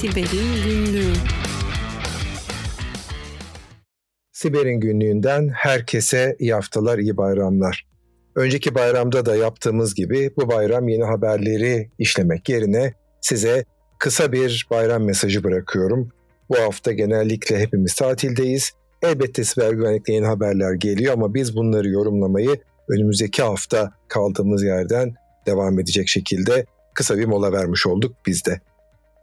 Siber'in Günlüğü Siber'in günlüğünden herkese iyi haftalar, iyi bayramlar. Önceki bayramda da yaptığımız gibi bu bayram yeni haberleri işlemek yerine size kısa bir bayram mesajı bırakıyorum. Bu hafta genellikle hepimiz tatildeyiz. Elbette siber güvenlikle yeni haberler geliyor ama biz bunları yorumlamayı önümüzdeki hafta kaldığımız yerden devam edecek şekilde kısa bir mola vermiş olduk biz de.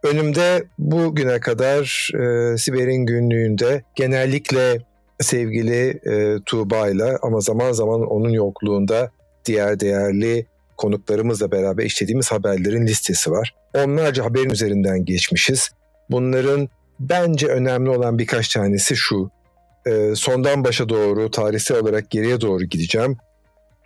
Önümde bugüne kadar e, Siber'in günlüğünde genellikle sevgili e, Tuğba ile ama zaman zaman onun yokluğunda diğer değerli konuklarımızla beraber işlediğimiz haberlerin listesi var. Onlarca haberin üzerinden geçmişiz. Bunların bence önemli olan birkaç tanesi şu. E, sondan başa doğru, tarihsel olarak geriye doğru gideceğim.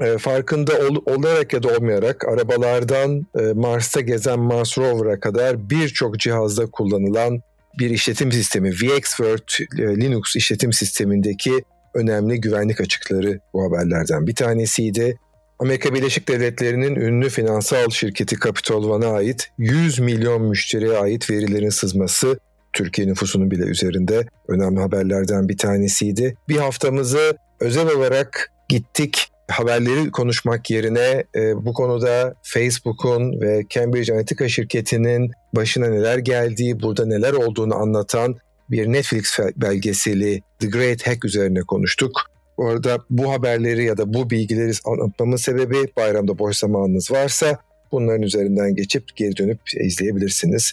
E, farkında ol, olarak ya da olmayarak arabalardan e, Mars'ta gezen Mars Rover'a kadar birçok cihazda kullanılan bir işletim sistemi VxWorld e, Linux işletim sistemindeki önemli güvenlik açıkları bu haberlerden bir tanesiydi. Amerika Birleşik Devletleri'nin ünlü finansal şirketi Capital One'a ait 100 milyon müşteriye ait verilerin sızması Türkiye nüfusunun bile üzerinde önemli haberlerden bir tanesiydi. Bir haftamızı özel olarak gittik haberleri konuşmak yerine e, bu konuda Facebook'un ve Cambridge Analytica şirketinin başına neler geldiği, burada neler olduğunu anlatan bir Netflix belgeseli The Great Hack üzerine konuştuk. Orada bu haberleri ya da bu bilgileri anlatmamın sebebi bayramda boş zamanınız varsa bunların üzerinden geçip geri dönüp izleyebilirsiniz.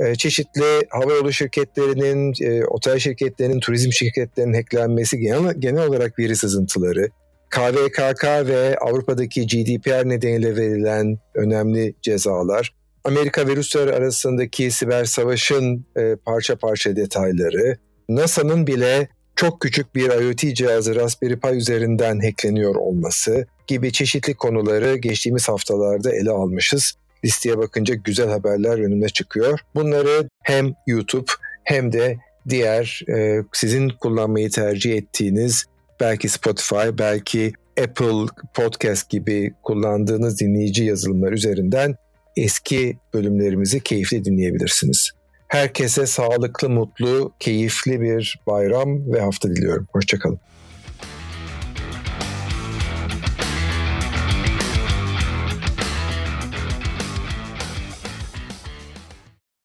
E, çeşitli havayolu şirketlerinin, e, otel şirketlerinin, turizm şirketlerinin hacklenmesi genel, genel olarak veri sızıntıları, KVKK ve Avrupa'daki GDPR nedeniyle verilen önemli cezalar, Amerika ve Rusya arasındaki siber savaşın e, parça parça detayları, NASA'nın bile çok küçük bir IoT cihazı Raspberry Pi üzerinden hackleniyor olması gibi çeşitli konuları geçtiğimiz haftalarda ele almışız. Listeye bakınca güzel haberler önüme çıkıyor. Bunları hem YouTube hem de diğer e, sizin kullanmayı tercih ettiğiniz belki Spotify, belki Apple Podcast gibi kullandığınız dinleyici yazılımlar üzerinden eski bölümlerimizi keyifli dinleyebilirsiniz. Herkese sağlıklı, mutlu, keyifli bir bayram ve hafta diliyorum. Hoşçakalın.